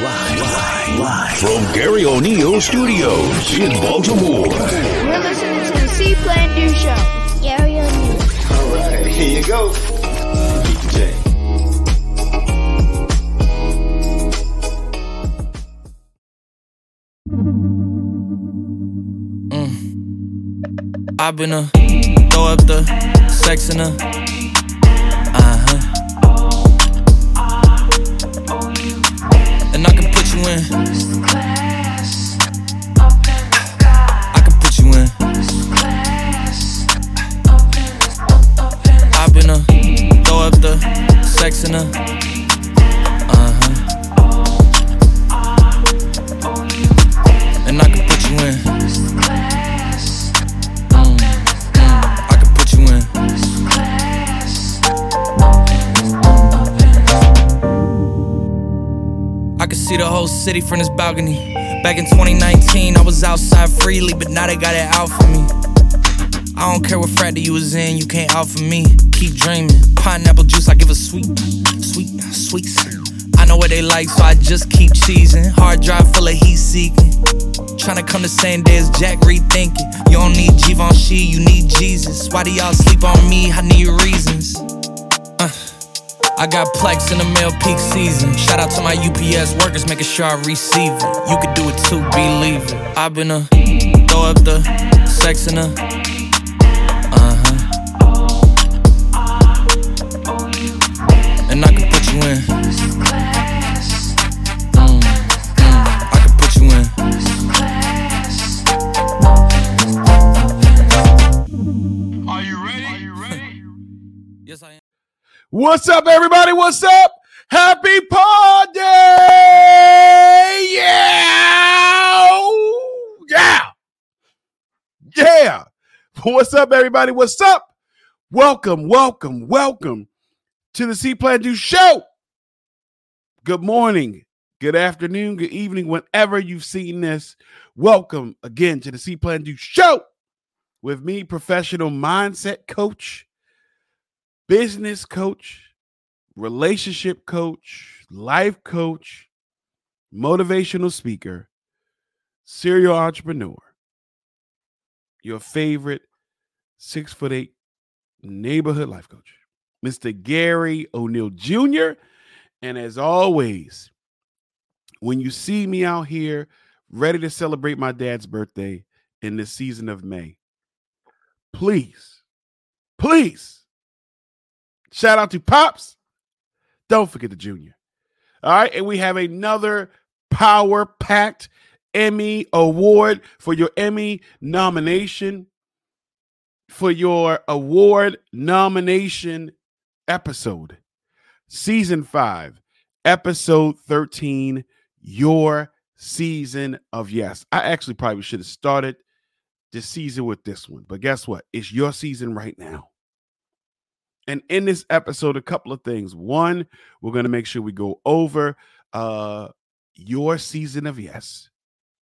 Live, live, live from Garry O'Neal Studios in Baltimore. You're listening to the C Plan Do Show. Garry O'Neal. All right, here you go. DJ. I've been a throw up the sex in a sex in a uh huh. And I can put you in. Mm, I can put you in. I can see the whole city from this balcony. Back in 2019, I was outside freely, but now they got it out for me. I don't care what frat you was in, you can't out for me. Keep dreaming. Pineapple juice, I give a sweet, sweet, sweet. I know what they like, so I just keep cheesing. Hard drive full of heat seeking. Tryna come the same day as Jack rethinking. You don't need Givenchy, you need Jesus. Why do y'all sleep on me? I need reasons. Uh, I got plex in the mail peak season. Shout out to my UPS workers, making sure I receive it. You could do it too, believe it. I've been a throw up the sex in a What's up, everybody? What's up? Happy Pod Day! Yeah! Yeah! Yeah! What's up, everybody? What's up? Welcome, welcome, welcome to the C Plan Do Show. Good morning, good afternoon, good evening, whenever you've seen this. Welcome again to the C Plan Do Show with me, professional mindset coach, business coach, relationship coach, life coach, motivational speaker, serial entrepreneur, your favorite six foot eight neighborhood life coach, Mr. Garry O'Neal Jr. And as always, when you see me out here ready to celebrate my dad's birthday in this season of May, please, please shout out to Pops. Don't forget the junior. All right. And we have another power packed Emmy award for your Emmy nomination, for your award nomination episode, season five, episode 13, your season of yes. I actually probably should have started this season with this one, but guess what? It's your season right now. And in this episode, a couple of things. One, we're going to make sure we go over uh your season of yes.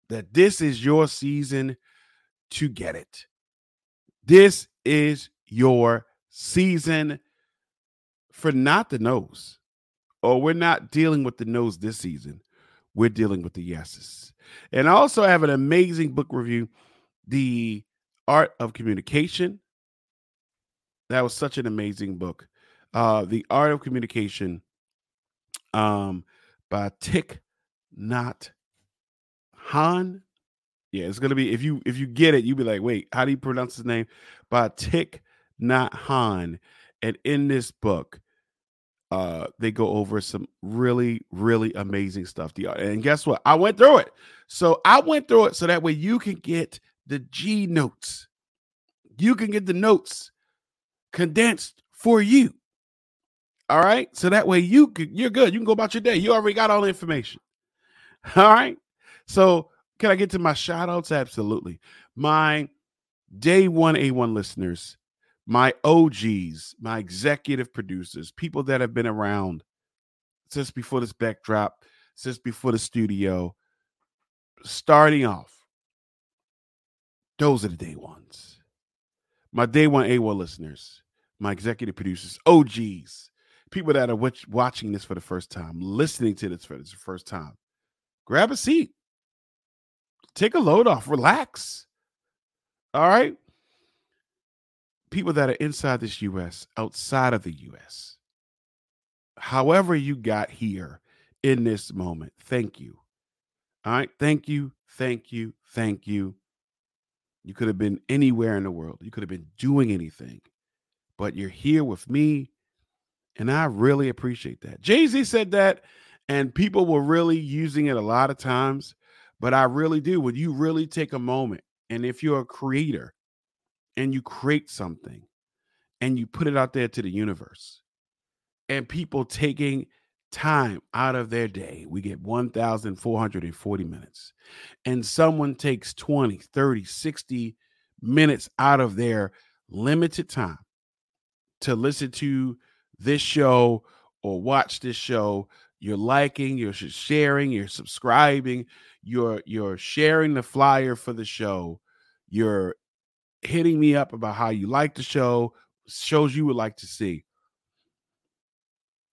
That this is your season to get it. This is your season for not the nose. Or we're not dealing with the nose this season. We're dealing with the yeses. And I also have an amazing book review, The Art of Communication that was such an amazing book. Uh, The Art of Communication um, by Thich Nhat Hanh. Yeah, it's gonna be if you if you get it, you'll be like, wait, how do you pronounce his name? By Thich Nhat Hanh. And in this book, uh, they go over some really, really amazing stuff. The and guess what? I went through it. So I went through it so that way you can get the G notes. You can get the notes condensed for you. All right. So that way you can, you're good. You can go about your day. You already got all the information. All right. So can I get to my shout outs? Absolutely. My day one A1 listeners, my OGs, my executive producers, people that have been around since before this backdrop, since before the studio, starting off. Those are the day ones. My day one A1 listeners, my executive producers, OGs, people that are watching this for the first time, listening to this for the first time. grab a seat, take a load off, relax. All right. People that are inside this US, outside of the US, however you got here in this moment, thank you. All right. Thank you. Thank you. Thank you. You could have been anywhere in the world. You could have been doing anything, but you're here with me. And I really appreciate that. Jay Z said that, and people were really using it a lot of times. But I really do. When you really take a moment, and if you're a creator and you create something and you put it out there to the universe, and people taking time out of their day. We get 1,440 minutes. And someone takes 20, 30, 60 minutes out of their limited time to listen to this show or watch this show. You're liking, you're sharing, you're subscribing, you're you're sharing the flyer for the show. You're hitting me up about how you like the show, shows you would like to see.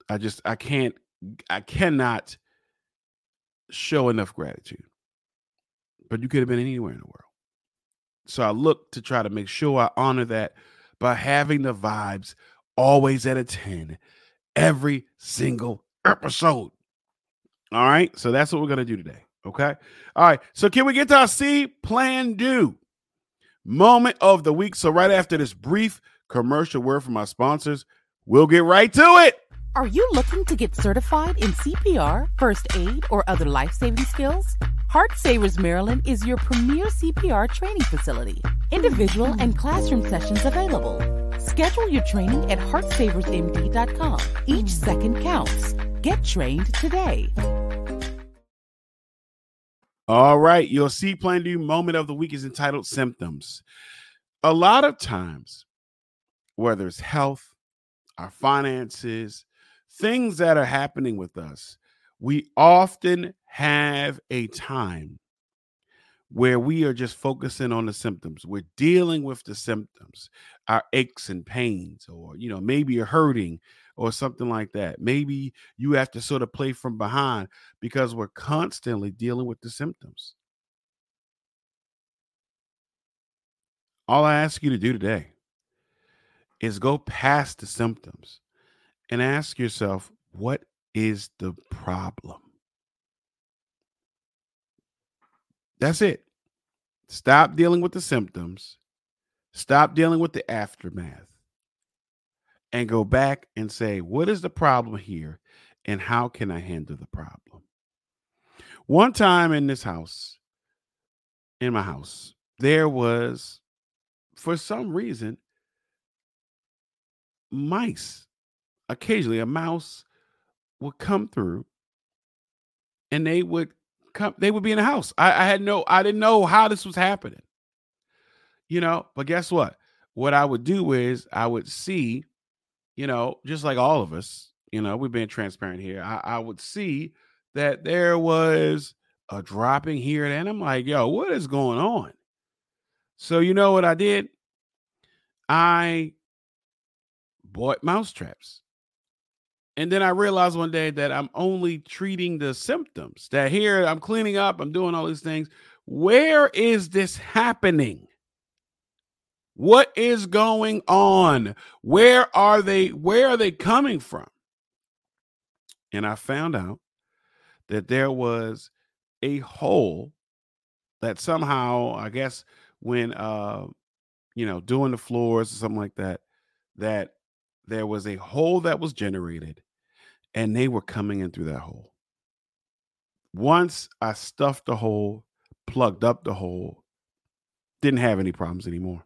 I just I can't I cannot show enough gratitude. But you could have been anywhere in the world. So I look to try to make sure I honor that by having the vibes always at a 10 every single episode. All right. So that's what we're going to do today. Okay. All right. So can we get to our C plan do moment of the week? So right after this brief commercial word from our sponsors, we'll get right to it. Are you looking to get certified in CPR, first aid, or other life saving skills? Heart Savers Maryland is your premier CPR training facility. Individual and classroom sessions available. Schedule your training at heartsaversmd.com. Each second counts. Get trained today. All right, your C Plan Do moment of the week is entitled Symptoms. A lot of times, whether it's health, our finances, things that are happening with us, we often have a time where we are just focusing on the symptoms. We're dealing with the symptoms, our aches and pains, or, you know, maybe you're hurting or something like that. Maybe you have to sort of play from behind because we're constantly dealing with the symptoms. All I ask you to do today is go past the symptoms and ask yourself, what is the problem? That's it. Stop dealing with the symptoms. Stop dealing with the aftermath. And go back and say, what is the problem here? And how can I handle the problem? One time in this house, in my house, there was, for some reason, mice occasionally a mouse would come through and they would come they would be in the house. I, I had no i didn't know how this was happening you know? But guess what? What i would do is i would see you know just like all of us you know we've been transparent here i, I would see that there was a dropping here and i'm like yo what is going on? So you know what i did? I bought mouse traps and then I realized one day that I'm only treating the symptoms. That here I'm cleaning up, I'm doing all these things. Where is this happening? What is going on? Where are they? Where are they coming from? And I found out that there was a hole that somehow, I guess, when uh, you know, doing the floors or something like that, that there was a hole that was generated and they were coming in through that hole. Once I stuffed the hole, plugged up the hole, didn't have any problems anymore.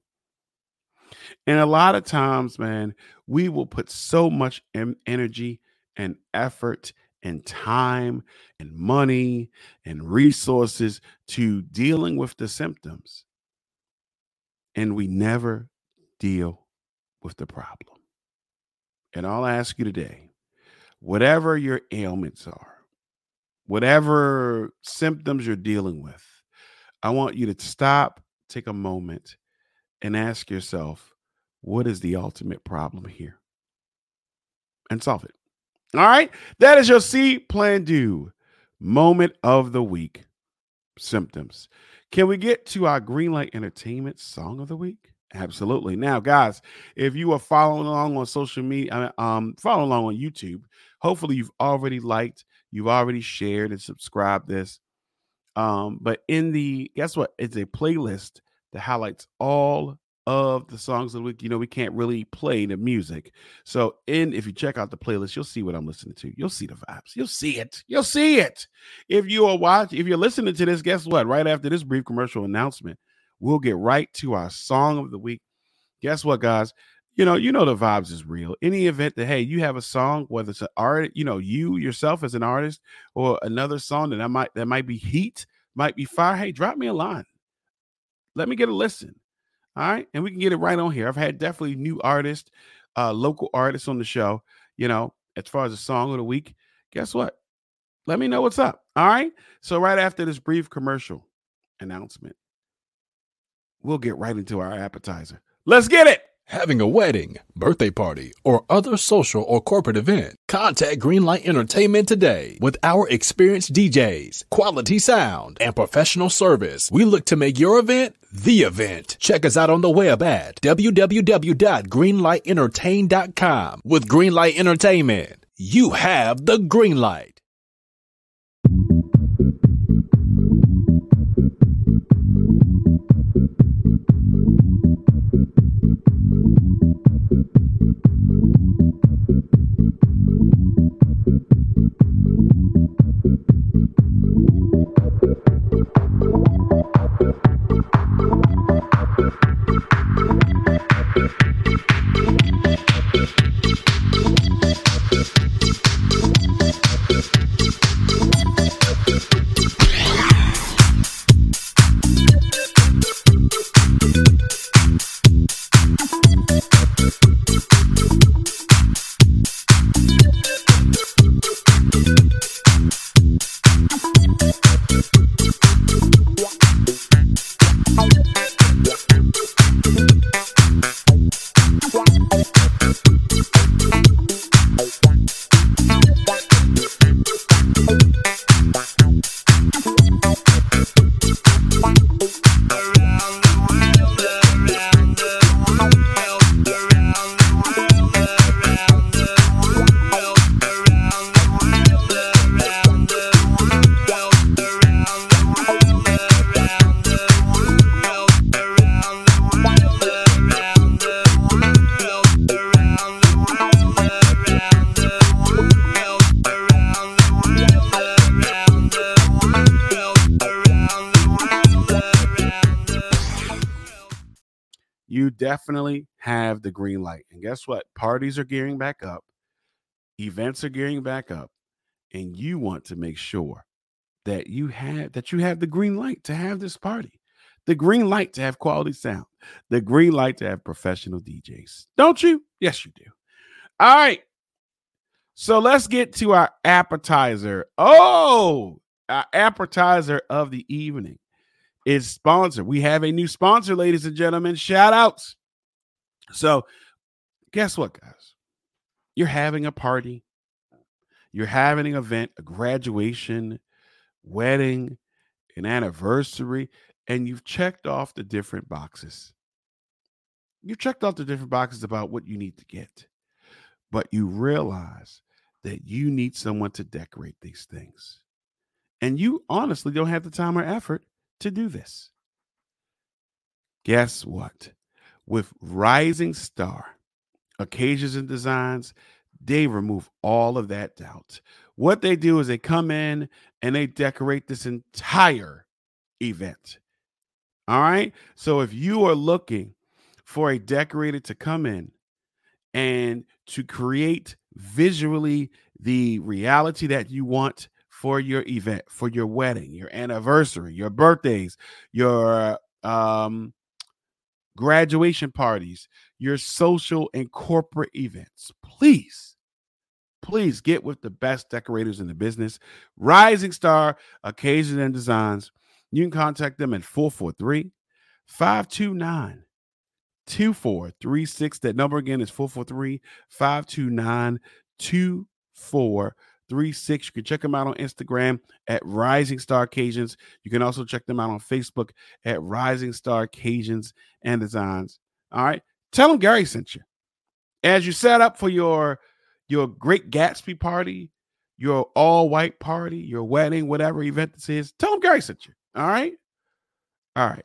And a lot of times, man, we will put so much em- energy and effort and time and money and resources to dealing with the symptoms. And we never deal with the problem. And I'll ask you today whatever your ailments are, whatever symptoms you're dealing with, I want you to stop, take a moment, and ask yourself, what is the ultimate problem here? And solve it. All right. That is your C Plan Do moment of the week symptoms. Can we get to our Greenlight Entertainment song of the week? Absolutely. Now, guys, if you are following along on social media, um, following along on YouTube, hopefully you've already liked, you've already shared and subscribed this. Um, but in the guess what? It's a playlist that highlights all of the songs the week. You know, we can't really play the music. So, in if you check out the playlist, you'll see what I'm listening to. You'll see the vibes. You'll see it. You'll see it. If you are watching, if you're listening to this, guess what? Right after this brief commercial announcement, we'll get right to our song of the week. Guess what, guys? You know, you know the vibes is real. Any event that hey, you have a song, whether it's an art, you know, you yourself as an artist, or another song that I might that might be heat, might be fire. Hey, drop me a line. Let me get a listen. All right. And we can get it right on here. I've had definitely new artists, uh, local artists on the show. You know, as far as the song of the week, guess what? Let me know what's up. All right. So, right after this brief commercial announcement, we'll get right into our appetizer. Let's get it. Having a wedding, birthday party, or other social or corporate event, contact Greenlight Entertainment today. With our experienced DJs, quality sound, and professional service, we look to make your event the event. Check us out on the web at www.greenlightentertainment.com. With Greenlight Entertainment, you have the green light. Definitely have the green light. And guess what? Parties are gearing back up, events are gearing back up, and you want to make sure that you have that you have the green light to have this party. The green light to have quality sound. The green light to have professional DJs. Don't you? Yes, you do. All right. So let's get to our appetizer. Oh, our appetizer of the evening is sponsored. We have a new sponsor, ladies and gentlemen. Shout outs. So, guess what, guys? You're having a party, you're having an event, a graduation, wedding, an anniversary, and you've checked off the different boxes. You've checked off the different boxes about what you need to get, but you realize that you need someone to decorate these things. And you honestly don't have the time or effort to do this. Guess what? With Rising Star Occasions and Designs, they remove all of that doubt. What they do is they come in and they decorate this entire event. All right. So if you are looking for a decorator to come in and to create visually the reality that you want for your event, for your wedding, your anniversary, your birthdays, your um, graduation parties, your social and corporate events. Please, please get with the best decorators in the business. Rising Star Occasions and Designs. You can contact them at 443 529 2436. That number again is 443 529 2436. 36. You can check them out on Instagram at Rising Star Occasions. You can also check them out on Facebook at Rising Star Occasions and Designs. All right. Tell them Garry sent you. As you set up for your your great Gatsby party, your all white party, your wedding, whatever event this is, tell them Garry sent you. All right. All right.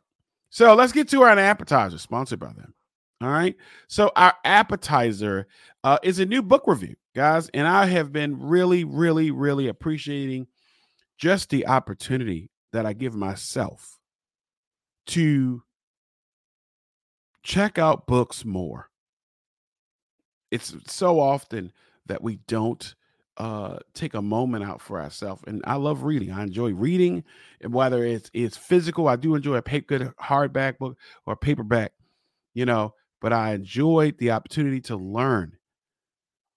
So let's get to our appetizer sponsored by them. All right. So our appetizer uh, is a new book review, guys, and I have been really, really, really appreciating just the opportunity that I give myself to check out books more. It's so often that we don't uh take a moment out for ourselves and i love reading i enjoy reading and whether it's it's physical i do enjoy a paper, good hardback book or paperback you know but I enjoyed the opportunity to learn.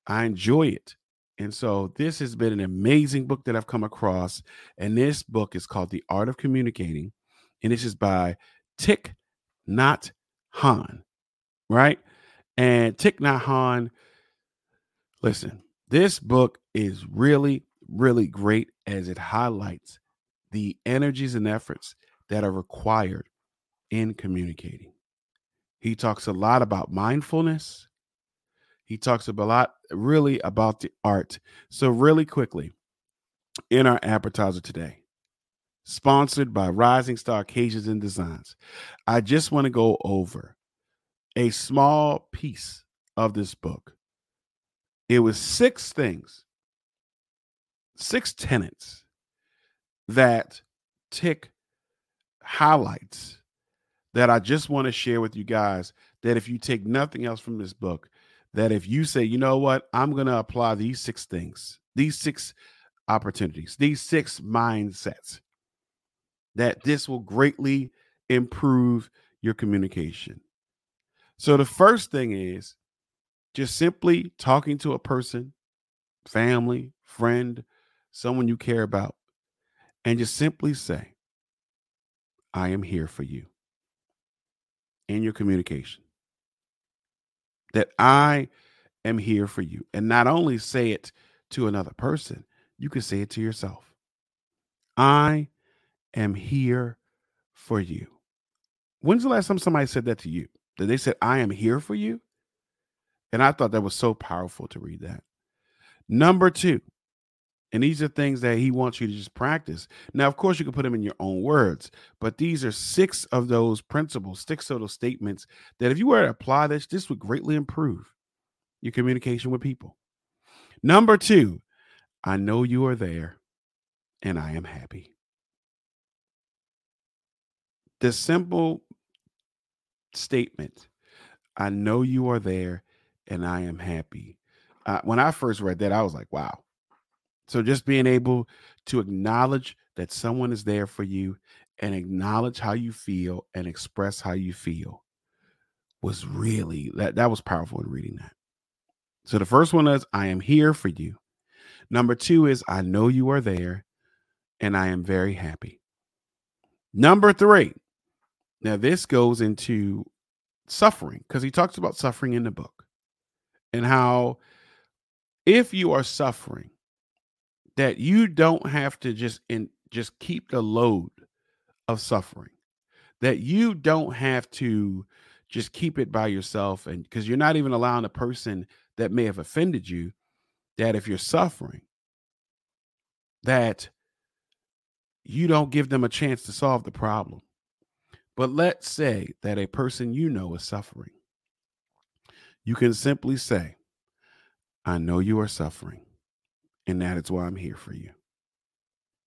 I enjoy it. And so this has been an amazing book that I've come across. And this book is called The Art of Communicating. And this is by Thich Nhat Hanh, right? And Thich Nhat Hanh, listen, this book is really, really great as it highlights the energies and efforts that are required in communicating. He talks a lot about mindfulness. He talks a lot, really, about the art. So, really quickly, in our appetizer today, sponsored by Rising Star Occasions and Designs, I just want to go over a small piece of this book. It was six things, six tenets that Thich highlights that I just want to share with you guys that if you take nothing else from this book, that if you say, you know what, I'm going to apply these six things, these six opportunities, these six mindsets, that this will greatly improve your communication. So the first thing is just simply talking to a person, family, friend, someone you care about, and just simply say, I am here for you in your communication. That I am here for you. And not only say it to another person, you can say it to yourself. I am here for you. When's the last time somebody said that to you? That they said, I am here for you? And I thought that was so powerful to read that. Number two, and these are things that he wants you to just practice. Now, of course, you can put them in your own words, but these are six of those principles, six of those statements that if you were to apply this, this would greatly improve your communication with people. Number two, I know you are there and I am happy. The simple statement, I know you are there and I am happy. Uh, when I first read that, I was like, wow so just being able to acknowledge that someone is there for you and acknowledge how you feel and express how you feel was really that that was powerful in reading that. So the first one is I am here for you. Number 2 is I know you are there and I am very happy. Number 3. Now this goes into suffering because he talks about suffering in the book and how if you are suffering that you don't have to just in just keep the load of suffering that you don't have to just keep it by yourself and because you're not even allowing the person that may have offended you that if you're suffering that you don't give them a chance to solve the problem. But let's say that a person you know is suffering. You can simply say i know you are suffering and that is why I'm here for you.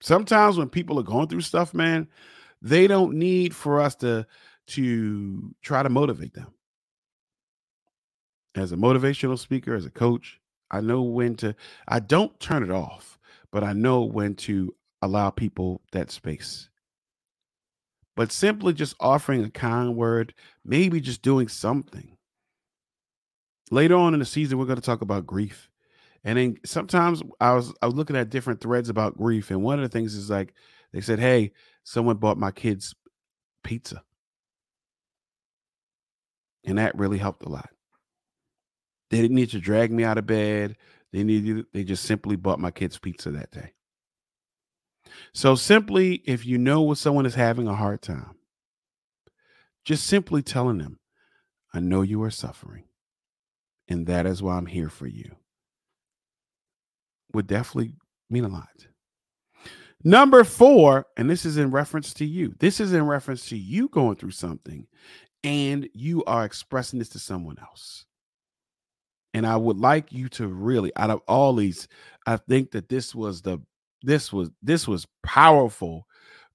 Sometimes when people are going through stuff, man, they don't need for us to to try to motivate them. As a motivational speaker, as a coach, I know when to I don't turn it off, but I know when to allow people that space. But simply just offering a kind word, maybe just doing something. Later on in the season, we're going to talk about grief and then sometimes I was I was looking at different threads about grief, and one of the things is like they said, "Hey, someone bought my kids pizza," and that really helped a lot. They didn't need to drag me out of bed. They needed they just simply bought my kids pizza that day. So simply if you know what someone is having a hard time, just simply telling them, I know you are suffering, and that is why I'm here for you, would definitely mean a lot. Number four, and this is in reference to you. This is in reference to you going through something and you are expressing this to someone else. And I would like you to really, out of all these, I think that this was the this was this was powerful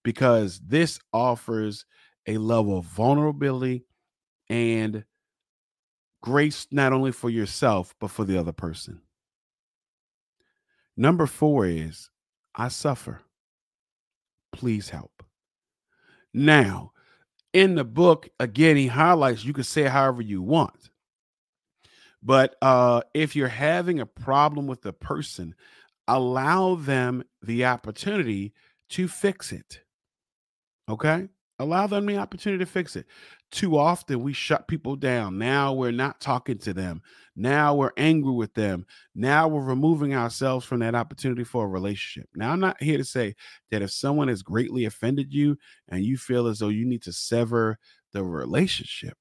because this offers a level of vulnerability and grace not only for yourself but for the other person. Number 4 is I suffer. Please help. Now, in the book, again, he highlights you can say however you want. But uh, if you're having a problem with the person, allow them the opportunity to fix it. Okay? Allow them the opportunity to fix it. Too often we shut people down. Now we're not talking to them. Now we're angry with them. Now we're removing ourselves from that opportunity for a relationship. Now, I'm not here to say that if someone has greatly offended you and you feel as though you need to sever the relationship,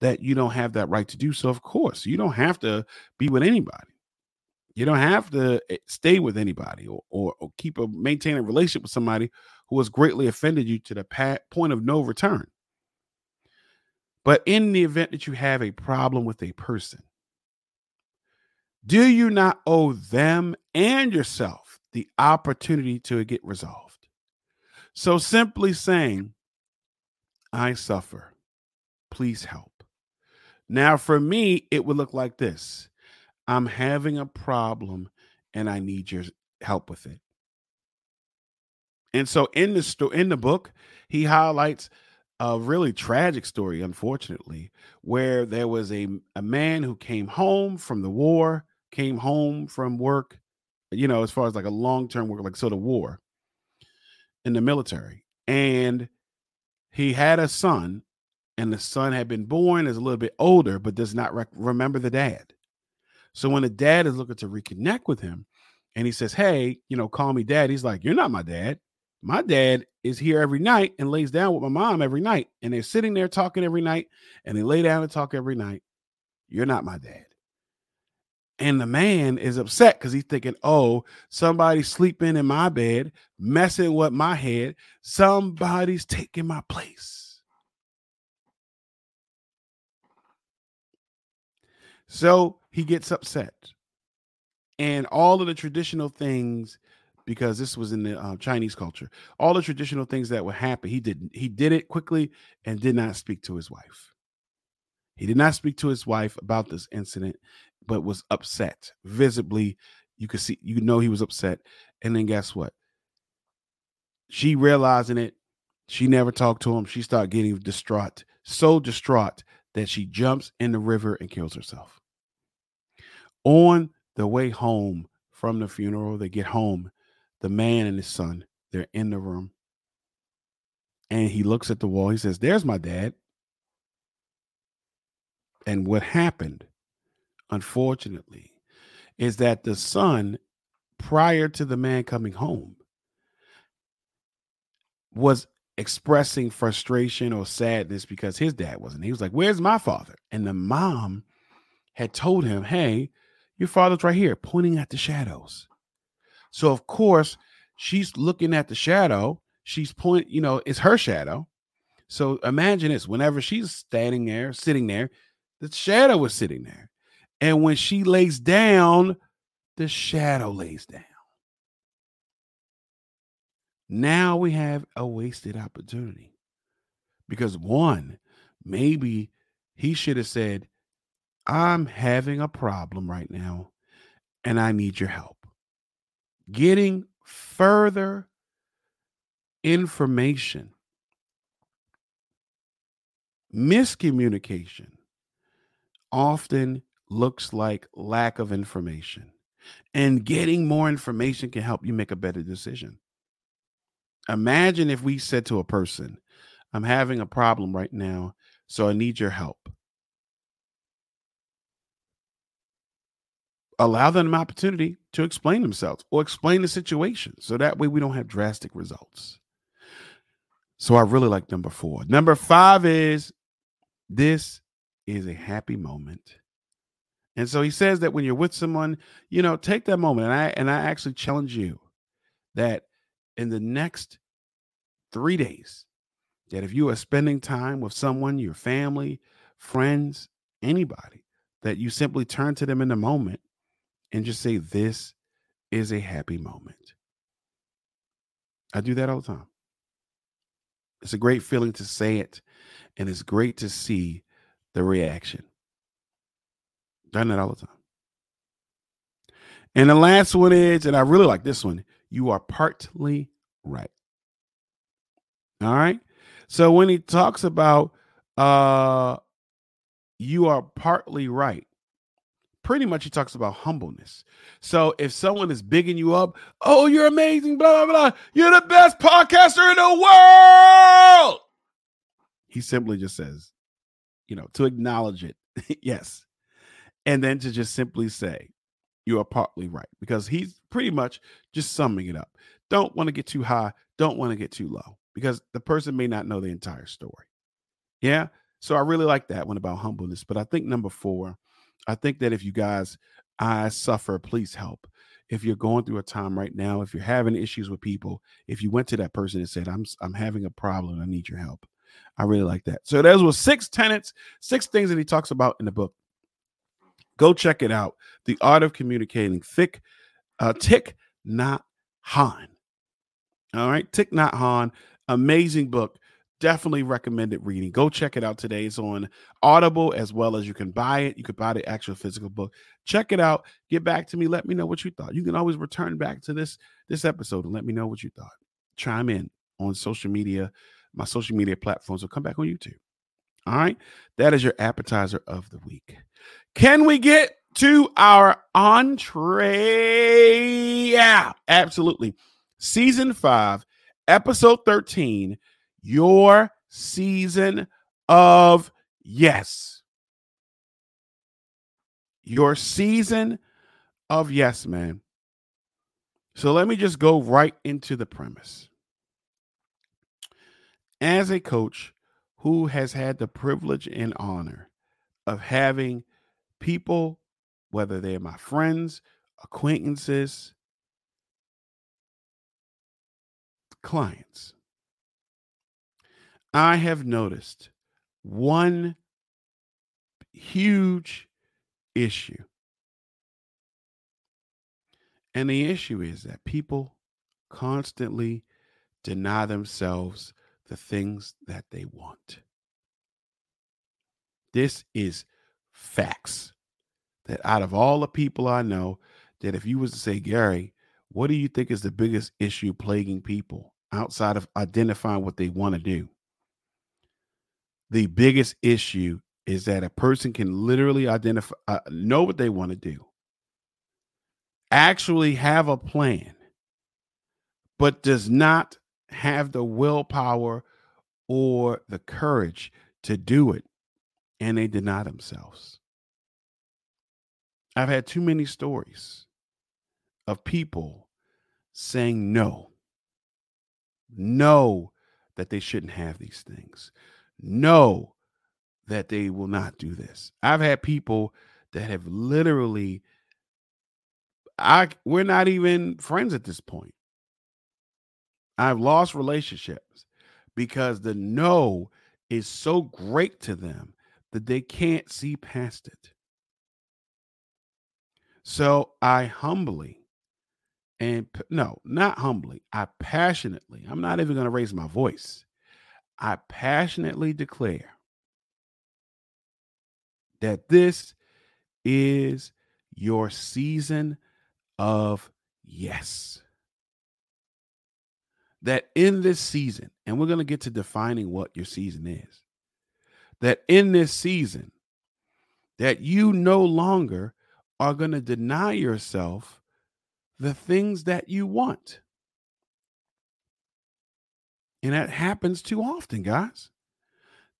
that you don't have that right to do so. Of course, you don't have to be with anybody. You don't have to eh, stay with anybody or, or, or keep a maintain a relationship with somebody who has greatly offended you to the point of no return. But in the event that you have a problem with a person, do you not owe them and yourself the opportunity to get resolved? So simply saying, I suffer. Please help. Now, for me, it would look like this I'm having a problem and I need your help with it. And so in the sto- in the book, he highlights a really tragic story, unfortunately, where there was a, a man who came home from the war, came home from work, you know, as far as like a long-term work, like sort of war in the military. And he had a son, and the son had been born, is a little bit older, but does not rec- remember the dad. So when the dad is looking to reconnect with him, and he says, Hey, you know, call me dad, he's like, You're not my dad. My dad is here every night and lays down with my mom every night. And they're sitting there talking every night and they lay down and talk every night. You're not my dad. And the man is upset because he's thinking, oh, somebody's sleeping in my bed, messing with my head. Somebody's taking my place. So he gets upset. And all of the traditional things because this was in the uh, Chinese culture. All the traditional things that would happen, he did he did it quickly and did not speak to his wife. He did not speak to his wife about this incident, but was upset visibly. You could see, you know, he was upset. And then guess what? She realizing it, she never talked to him. She started getting distraught, so distraught that she jumps in the river and kills herself. On the way home from the funeral, they get home the man and his son, they're in the room. And he looks at the wall. He says, There's my dad. And what happened, unfortunately, is that the son, prior to the man coming home, was expressing frustration or sadness because his dad wasn't. He was like, Where's my father? And the mom had told him, Hey, your father's right here, pointing at the shadows. So of course, she's looking at the shadow. She's point, you know, it's her shadow. So imagine this: whenever she's standing there, sitting there, the shadow is sitting there, and when she lays down, the shadow lays down. Now we have a wasted opportunity because one, maybe he should have said, I'm having a problem right now and I need your help getting further information, miscommunication often looks like lack of information. And getting more information can help you make a better decision. Imagine if we said to a person, I'm having a problem right now, so I need your help. Allow them an opportunity to explain themselves or explain the situation. So that way we don't have drastic results. So I really like number four. Number five is this is a happy moment. And so he says that when you're with someone, you know, take that moment. And I and I actually challenge you that in the next three days, that if you are spending time with someone, your family, friends, anybody, that you simply turn to them in the moment and just say, This is a happy moment. I do that all the time. It's a great feeling to say it, and it's great to see the reaction. Done that all the time. And the last one is, and I really like this one, you are partly right. All right. So when he talks about uh you are partly right, pretty much he talks about humbleness. So if someone is bigging you up, oh, you're amazing, blah, blah, blah. You're the best podcaster in the world. He simply just says, you know, to acknowledge it. yes. And then to just simply say, you are partly right. Because he's pretty much just summing it up. Don't want to get too high. Don't want to get too low. Because the person may not know the entire story. Yeah. So I really like that one about humbleness. But I think number four, I think that if you guys, I suffer, please help. If you're going through a time right now, if you're having issues with people, if you went to that person and said, I'm I'm having a problem, I need your help. I really like that. So those were six tenets, six things that he talks about in the book. Go check it out. The Art of Communicating. Thick, uh, Thich Nhat Hanh. All right, Thich Nhat Hanh, amazing book definitely recommended reading. Go check it out today. It's on Audible as well as you can buy it. You could buy the actual physical book. Check it out. Get back to me. Let me know what you thought. You can always return back to this this episode and let me know what you thought. Chime in on social media, my social media platforms, or come back on YouTube. All right. That is your appetizer of the week. Can we get to our entree? Yeah, absolutely. Season five, episode 13 your season of yes. Your season of yes, man. So let me just go right into the premise. As a coach who has had the privilege and honor of having people, whether they're my friends, acquaintances, clients, I have noticed one huge issue. And the issue is that people constantly deny themselves the things that they want. This is facts. That out of all the people I know, that if you was to say, Garry, what do you think is the biggest issue plaguing people outside of identifying what they want to do? The biggest issue is that a person can literally identify, uh, know what they want to do, actually have a plan, but does not have the willpower or the courage to do it, and they deny themselves. I've had too many stories of people saying no, no, that they shouldn't have these things know that they will not do this. I've had people that have literally I we're not even friends at this point. I've lost relationships because the no is so great to them that they can't see past it. So I humbly and no, not humbly, I passionately, I'm not even going to raise my voice. I passionately declare that this is your season of yes. That in this season, and we're going to get to defining what your season is, that in this season, that you no longer are going to deny yourself the things that you want. And that happens too often, guys.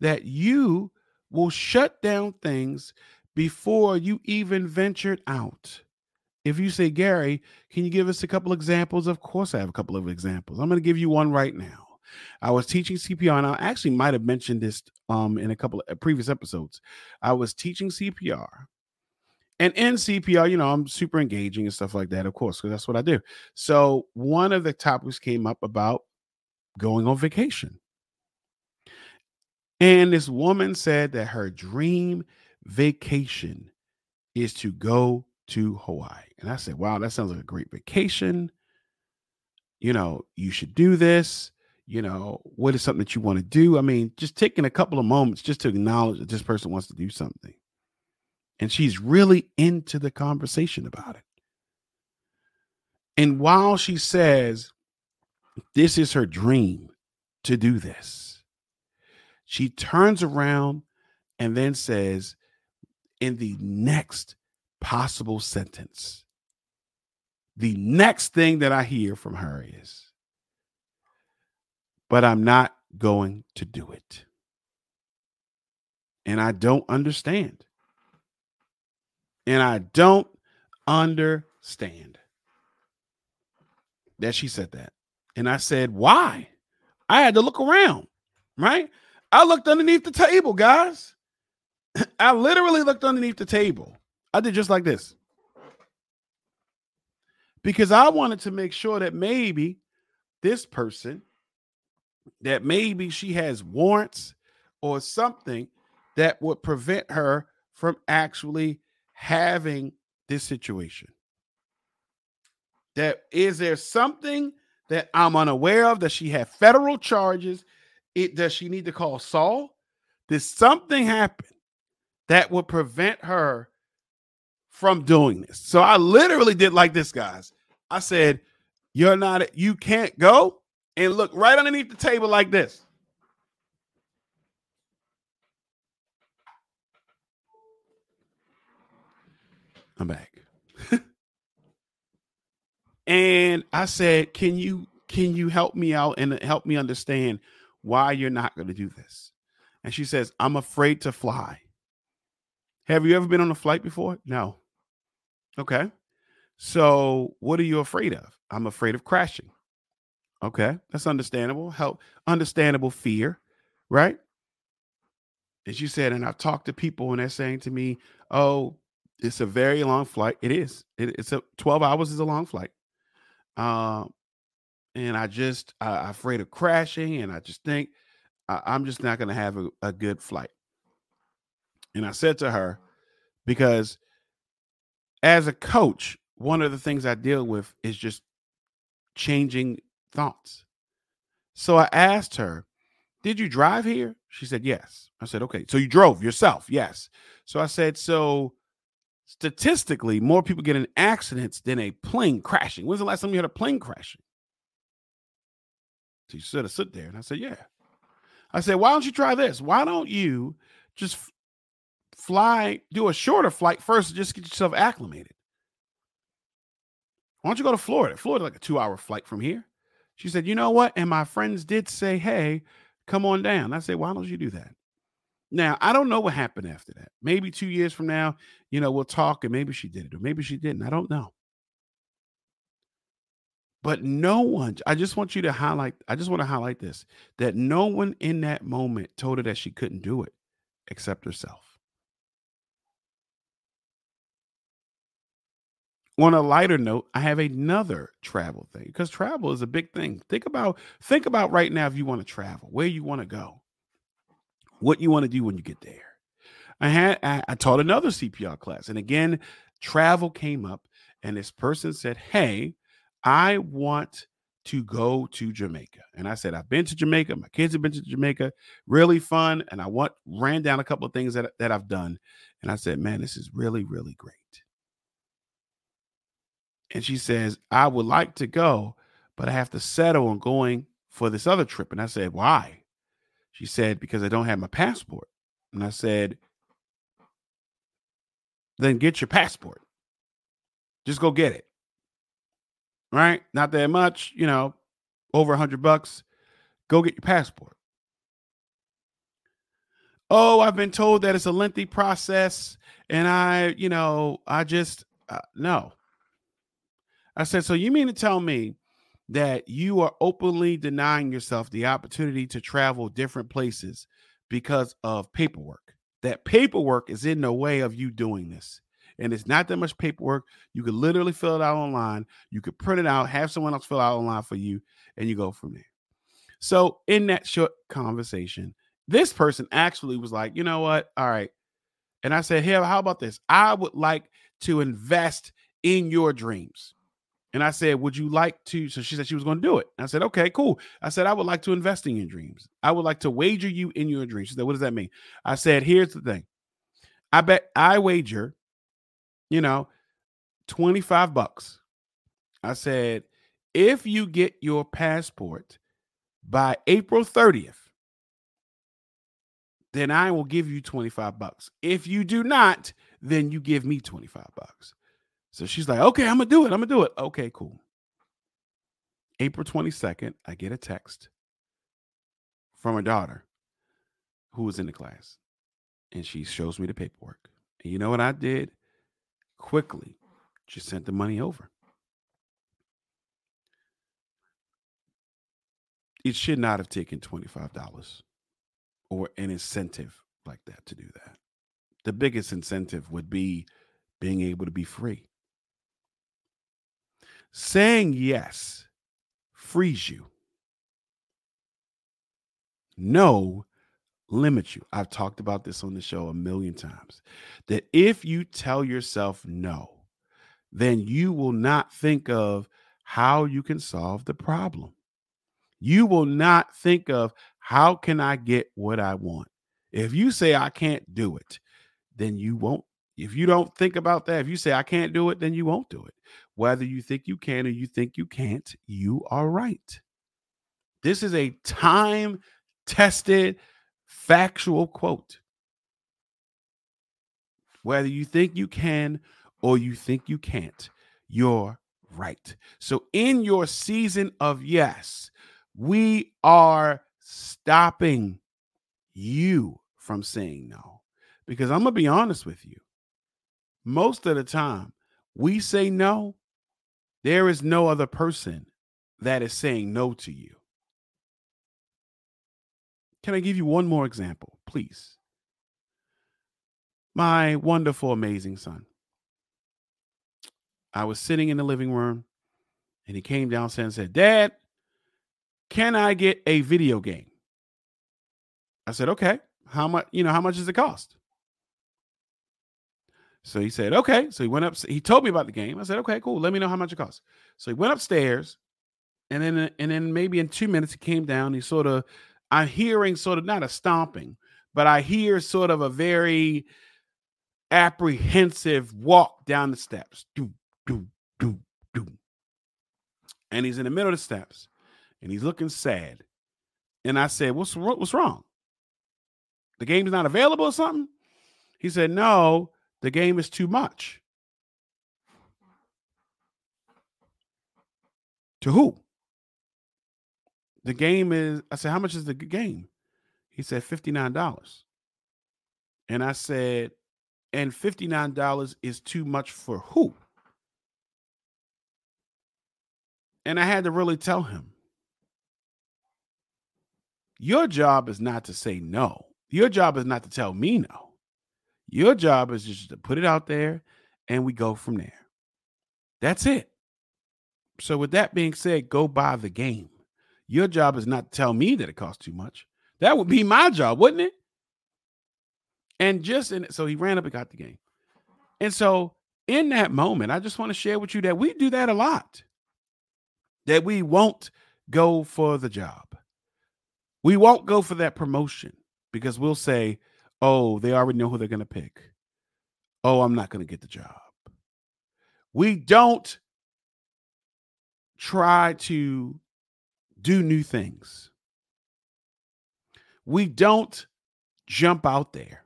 That you will shut down things before you even ventured out if you say, Garry, can you give us a couple examples? Of course, I have a couple of examples. I'm going to give you one right now. I was teaching CPR, and I actually might have mentioned this um, in a couple of previous episodes. I was teaching CPR, and in CPR, you know, I'm super engaging and stuff like that, of course, because that's what I do. So one of the topics came up about going on vacation. And this woman said that her dream vacation is to go to Hawaii. And I said, wow, that sounds like a great vacation. You know, you should do this. You know, what is something that you want to do? I mean, just taking a couple of moments just to acknowledge that this person wants to do something. And she's really into the conversation about it. And while she says this is her dream to do this, she turns around and then says, in the next possible sentence, the next thing that I hear from her is, but I'm not going to do it. And I don't understand. And I don't understand that she said that. And I said, why? I had to look around, right? I looked underneath the table, guys. I literally looked underneath the table. I did just like this. Because I wanted to make sure that maybe this person, that maybe she has warrants or something that would prevent her from actually having this situation. That is there something that I'm unaware of that she had federal charges? It does she need to call Saul? Did something happen that would prevent her from doing this? So I literally did like this, guys. I said, You're not, you can't go and look right underneath the table like this. I'm back. And I said, "Can you can you help me out and help me understand why you're not going to do this?" And she says, "I'm afraid to fly." Have you ever been on a flight before? No. Okay. So, what are you afraid of? I'm afraid of crashing. Okay, that's understandable. Help understandable fear, right? And she said, and I've talked to people and they're saying to me, "Oh, it's a very long flight. It is. It, it's a 12 hours is a long flight. Um, and I just I, I'm afraid of crashing, and I just think I, I'm just not going to have a, a good flight. And I said to her, because as a coach, one of the things I deal with is just changing thoughts. So I asked her, Did you drive here? She said, Yes. I said, Okay. So you drove yourself? Yes. So I said, So statistically, more people get in accidents than a plane crashing. When's the last time you had a plane crashing? So you sort of sit there. And I said, Yeah. I said, Why don't you try this? Why don't you just fly, do a shorter flight first just get yourself acclimated? Why don't you go to Florida? Florida, like a two hour flight from here. She said, You know what? And my friends did say, Hey, come on down. I said, Why don't you do that? Now, I don't know what happened after that. Maybe two years from now, you know, we'll talk and maybe she did it or maybe she didn't. I don't know. But no one, I just want you to highlight, I just want to highlight this that no one in that moment told her that she couldn't do it except herself. On a lighter note, I have another travel thing because travel is a big thing. Think about think about right now if you want to travel, where you want to go, what you want to do when you get there. I had I, taught another CPR class, and again, travel came up, and this person said, "Hey, I want to go to Jamaica." And I said, "I've been to Jamaica. My kids have been to Jamaica. Really fun." And I want ran down a couple of things that that I've done, and I said, "Man, this is really really great." And she says, I would like to go, but I have to settle on going for this other trip. And I said, Why? She said, Because I don't have my passport. And I said, Then get your passport. Just go get it. Right? Not that much, you know, over a hundred bucks. Go get your passport. Oh, I've been told that it's a lengthy process. And I, you know, I just, uh, no I said, so you mean to tell me that you are openly denying yourself the opportunity to travel different places because of paperwork? That paperwork is in the way of you doing this. And it's not that much paperwork. You could literally fill it out online. You could print it out, have someone else fill it out online for you, and you go from there. So, in that short conversation, this person actually was like, you know what? All right. And I said, Hey, how about this? I would like to invest in your dreams. And I said, Would you like to? So she said she was going to do it. I said, Okay, cool. I said, I would like to invest in your dreams. I would like to wager you in your dreams. She said, What does that mean? I said, Here's the thing. I bet I wager, you know, 25 bucks. I said, if you get your passport by April 30th, then I will give you 25 bucks. If you do not, then you give me 25 bucks. So she's like, okay, I'm gonna do it. I'm gonna do it. Okay, cool. April 22nd, I get a text from her daughter who was in the class. And she shows me the paperwork. And you know what I did? Quickly, just sent the money over. It should not have taken $25 or an incentive like that to do that. The biggest incentive would be being able to be free. Saying yes frees you. No limits you. I've talked about this on the show a million times. That if you tell yourself no, then you will not think of how you can solve the problem. You will not think of how can I get what I want. If you say I can't do it, then you won't. If you don't think about that, if you say I can't do it, then you won't do it. Whether you think you can or you think you can't, you are right. This is a time tested, factual quote. Whether you think you can or you think you can't, you're right. So, in your season of yes, we are stopping you from saying no. Because I'm going to be honest with you. Most of the time, we say no, there is no other person that is saying no to you. Can I give you one more example, please? My wonderful, amazing son. I was sitting in the living room and he came downstairs and said, Dad, can I get a video game? I said, okay. How much, you know, how much does it cost? So he said, okay. So he went up, he told me about the game. I said, okay, cool. Let me know how much it costs. So he went upstairs and then, and then maybe in two minutes he came down. He sort of, I'm hearing sort of not a stomping, but I hear sort of a very apprehensive walk down the steps. Do, do, do, do. And he's in the middle of the steps and he's looking sad. And I said, What's what's wrong? The game's not available or something? He said, No, the game is too much. To who? The game is, I said, How much is the game? He said, $59. And I said, And $59 is too much for who? And I had to really tell him your job is not to say no. Your job is not to tell me no. Your job is just to put it out there and we go from there. That's it. So, with that being said, go buy the game. Your job is not to tell me that it costs too much. That would be my job, wouldn't it? And just in so he ran up and got the game. And so in that moment, I just want to share with you that we do that a lot. That we won't go for the job. We won't go for that promotion because we'll say, oh, they already know who they're going to pick. Oh, I'm not going to get the job. We don't try to do new things. We don't jump out there.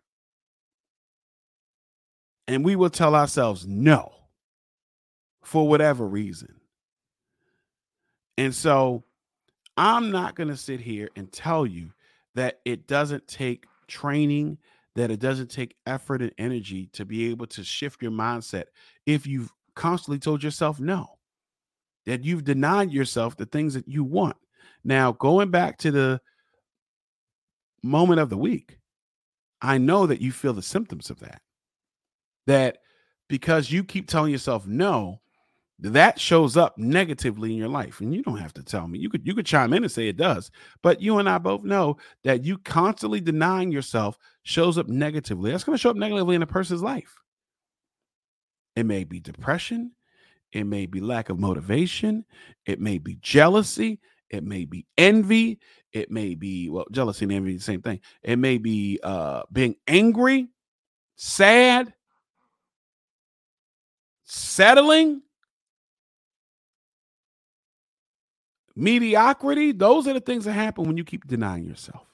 And we will tell ourselves no for whatever reason. And so I'm not going to sit here and tell you that it doesn't take training, that it doesn't take effort and energy to be able to shift your mindset if you've constantly told yourself no. that you've denied yourself the things that you want. Now, going back to the moment of the week, I know that you feel the symptoms of that. That because you keep telling yourself no, that shows up negatively in your life. And you don't have to tell me. You could you could chime in and say it does. But you and I both know that you constantly denying yourself shows up negatively. That's going to show up negatively in a person's life. It may be depression, it may be lack of motivation, it may be jealousy, it may be envy, it may be well, jealousy and envy the same thing. It may be uh being angry, sad, settling, mediocrity. Those are the things that happen when you keep denying yourself.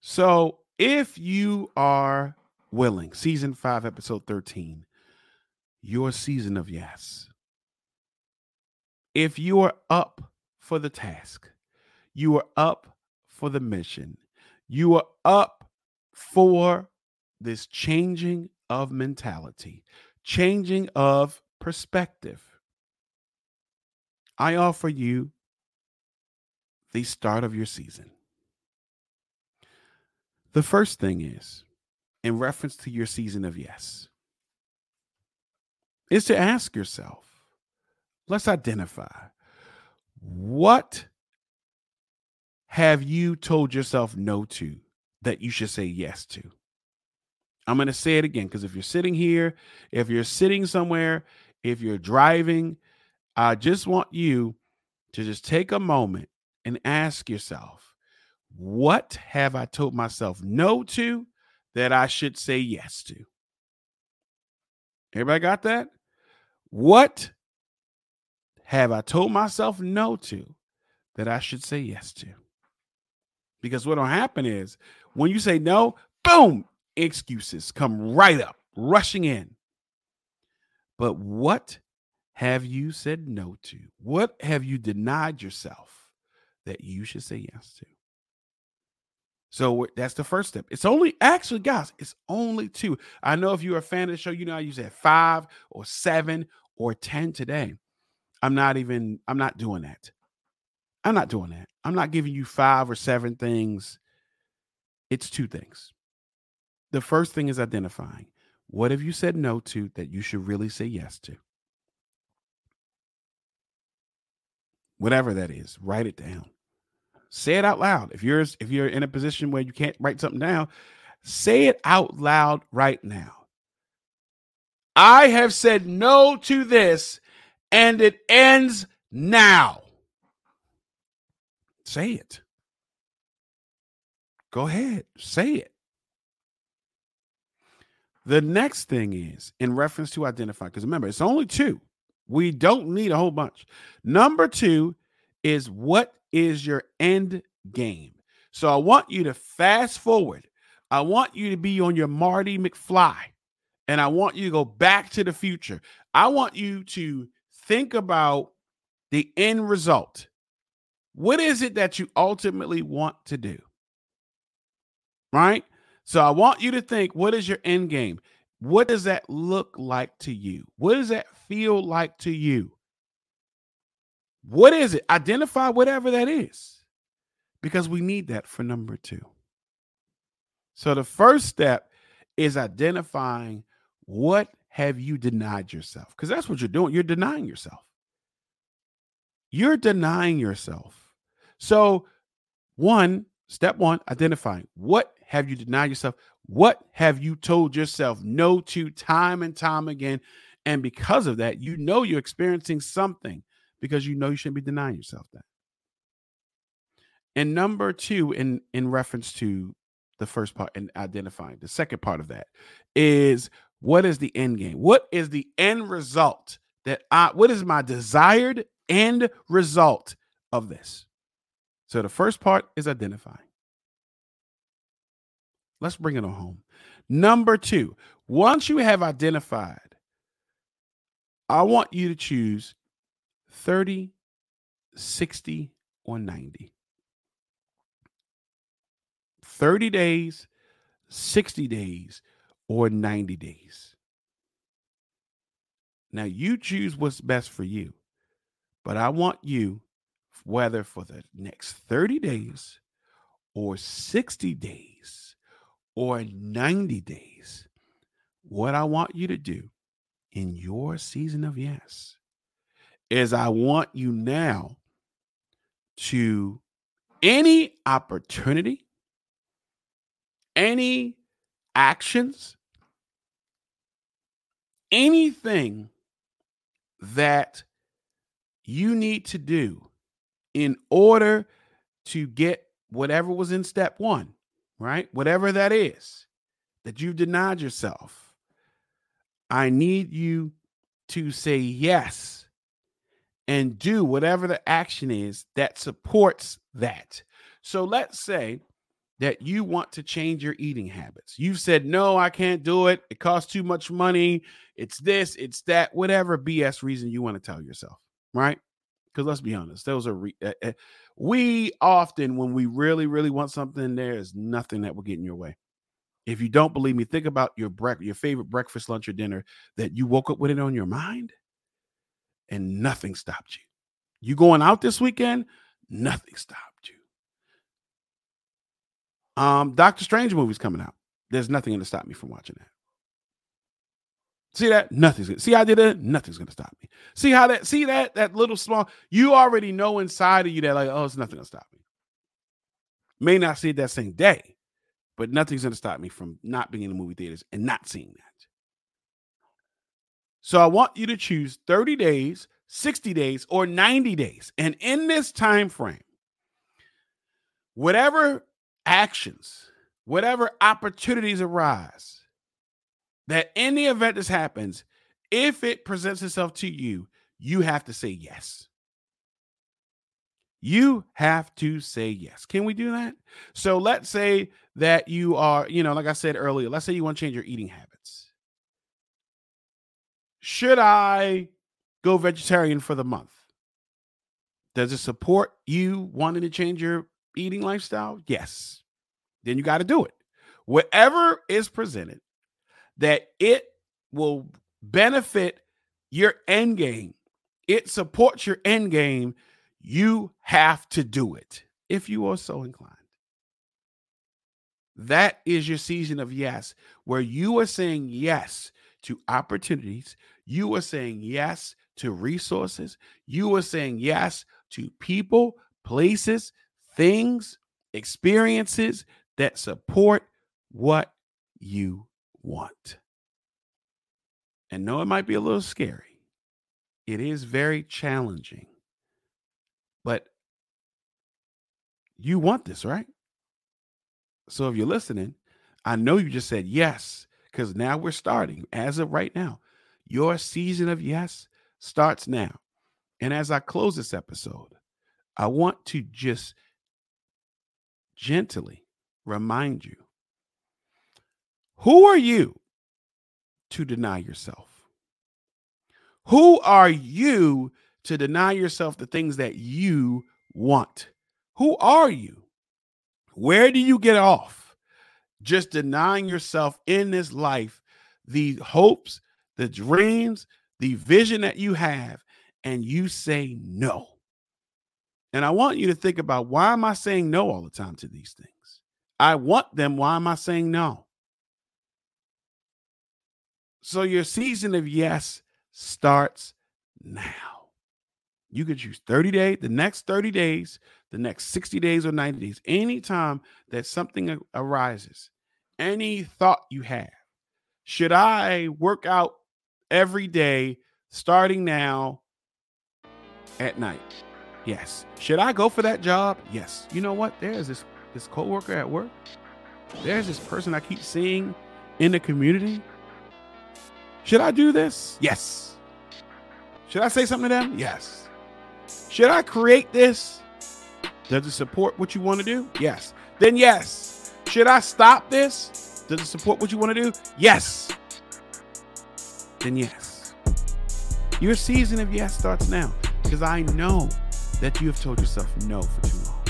So, if you are willing, season five, episode 13, your season of yes. If you are up for the task, you are up for the mission, you are up for this changing of mentality, changing of perspective. I offer you the start of your season. The first thing is in reference to your season of yes is to ask yourself let's identify what have you told yourself no to that you should say yes to i'm going to say it again because if you're sitting here if you're sitting somewhere if you're driving i just want you to just take a moment and ask yourself what have i told myself no to that I should say yes to. Everybody got that? What have I told myself no to that I should say yes to? Because what'll happen is when you say no, boom, excuses come right up, rushing in. But what have you said no to? What have you denied yourself that you should say yes to? So that's the first step. It's only actually, guys, it's only two. I know if you're a fan of the show, you know I use that five or seven or 10 today. I'm not even, I'm not doing that. I'm not doing that. I'm not giving you five or seven things. It's two things. The first thing is identifying what have you said no to that you should really say yes to? Whatever that is, write it down. Say it out loud. If you're if you're in a position where you can't write something down, say it out loud right now. I have said no to this and it ends now. Say it. Go ahead, say it. The next thing is in reference to identify, because remember, it's only two. We don't need a whole bunch. Number two is what is your end game. So I want you to fast forward. I want you to be on your Marty McFly and I want you to go back to the future. I want you to think about the end result. What is it that you ultimately want to do? Right? So I want you to think what is your end game? What does that look like to you? What does that feel like to you? What is it? Identify whatever that is because we need that for number two. So the first step is identifying what have you denied yourself because that's what you're doing. You're denying yourself. You're denying yourself. So, one, step one, identifying what have you denied yourself? What have you told yourself no to time and time again? And because of that, you know you're experiencing something because you know you shouldn't be denying yourself that. And number two, in in reference to the first part and identifying the second part of that is what is the end game? What is the end result that I what is my desired end result of this? So the first part is identifying. Let's bring it on home. Number two, once you have identified, I want you to choose 30, 60, or 90. 30 days, 60 days, or 90 days. Now you choose what's best for you. But I want you, whether for the next 30 days or 60 days or 90 days, what I want you to do in your season of yes is I want you now to any opportunity, any actions, anything that you need to do in order to get whatever was in step one, right? Whatever that is that you've denied yourself. I need you to say yes and do whatever the action is that supports that. So let's say that you want to change your eating habits. You've said, no, I can't do it. It costs too much money. It's this, it's that, whatever BS reason you want to tell yourself, right? Because let's be honest, those are, re- uh, uh, we often, when we really, really want something, there is nothing that will get in your way. If you don't believe me, think about your break, your favorite breakfast, lunch, or dinner that you woke up with it on your mind and nothing stopped you. You going out this weekend, nothing stopped you. Um, Doctor Strange movie's coming out. There's nothing going to stop me from watching that. See that? Nothing's gonna see I did it, nothing's gonna stop me. See how that see that that little small you already know inside of you that like, oh, it's nothing gonna stop me. May not see it that same day, but nothing's gonna stop me from not being in the movie theaters and not seeing that. So I want you to choose 30 days, 60 days, or 90 days. And in this time frame, whatever actions, whatever opportunities arise, that in the event this happens, if it presents itself to you, you have to say yes. You have to say yes. Can we do that? So let's say that you are, you know, like I said earlier, let's say you want to change your eating habits. Should I go vegetarian for the month? Does it support you wanting to change your eating lifestyle? Yes. Then you got to do it. Whatever is presented, that it will benefit your end game. It supports your end game. You have to do it if you are so inclined. That is your season of yes, where you are saying yes to opportunities. You are saying yes to resources. You are saying yes to people, places, things, experiences that support what you want. And no, it might be a little scary. It is very challenging. But you want this, right? So if you're listening, I know you just said yes, because now we're starting as of right now. Your season of yes starts now. And as I close this episode, I want to just gently remind you who are you to deny yourself? Who are you to deny yourself the things that you want? Who are you? Where do you get off? Just denying yourself in this life the hopes, the dreams, the vision that you have, and you say no. And I want you to think about why am I saying no all the time to these things? I want them. Why am I saying no? So your season of yes starts now. You could choose 30 days, the next 30 days, the next 60 days or 90 days, anytime that something arises, any thought you have. Should I work out every day starting now at night? Yes. Should I go for that job? Yes. You know what? There's this this coworker at work. There's this person I keep seeing in the community should I do this? Yes. Should I say something to them? Yes. Should I create this? Does it support what you want to do? Yes. Then yes. Should I stop this? Does it support what you want to do? Yes. Then yes. Your season of yes starts now because I know that you have told yourself no for too long.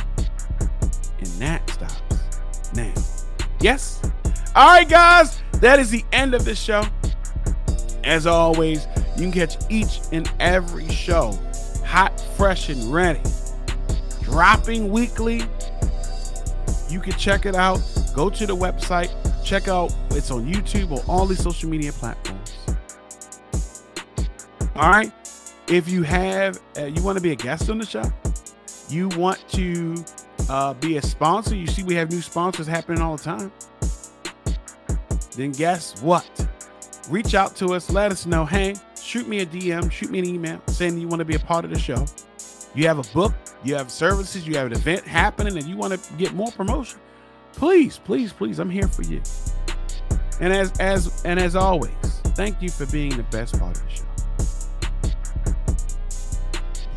And that stops now. Yes? All right, guys, that is the end of this show. As always, You can catch each and every show hot, fresh, and ready. Dropping weekly. You can check it out. Go to the website. Check out it's on YouTube or all these social media platforms. All right. If you have, uh, you want to be a guest on the show, you want to uh, be a sponsor. You see, we have new sponsors happening all the time. Then guess what? Reach out to us. Let us know. Hey, shoot me a DM, shoot me an email saying you want to be a part of the show. You have a book, you have services, you have an event happening, and you want to get more promotion. Please, please, please, I'm here for you. And as as and as always, thank you for being the best part of the show.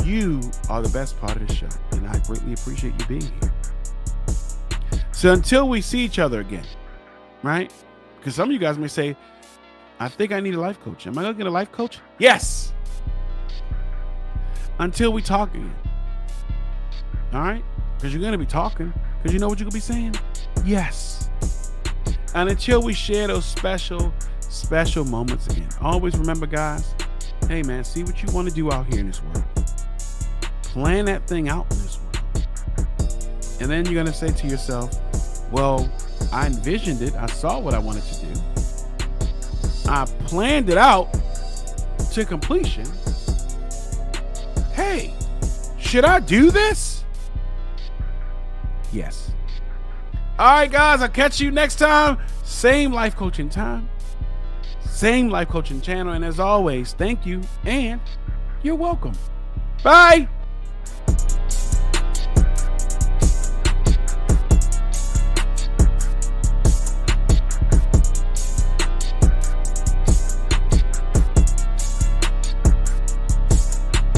You are the best part of the show, and I greatly appreciate you being here. So until we see each other again, right? Because some of you guys may say, I think I need a life coach. Am I gonna get a life coach? Yes. Until we talk again. All right? Because you're gonna be talking. Because you know what you're gonna be saying? Yes. And until we share those special, special moments again. Always remember, guys, hey man, see what you want to do out here in this world. Plan that thing out in this world. And then you're gonna say to yourself, well, I envisioned it, I saw what I wanted to do. I planned it out to completion. Hey, should I do this? Yes. All right, guys, I'll catch you next time. Same life coaching time, same life coaching channel. And as always, thank you and you're welcome. Bye.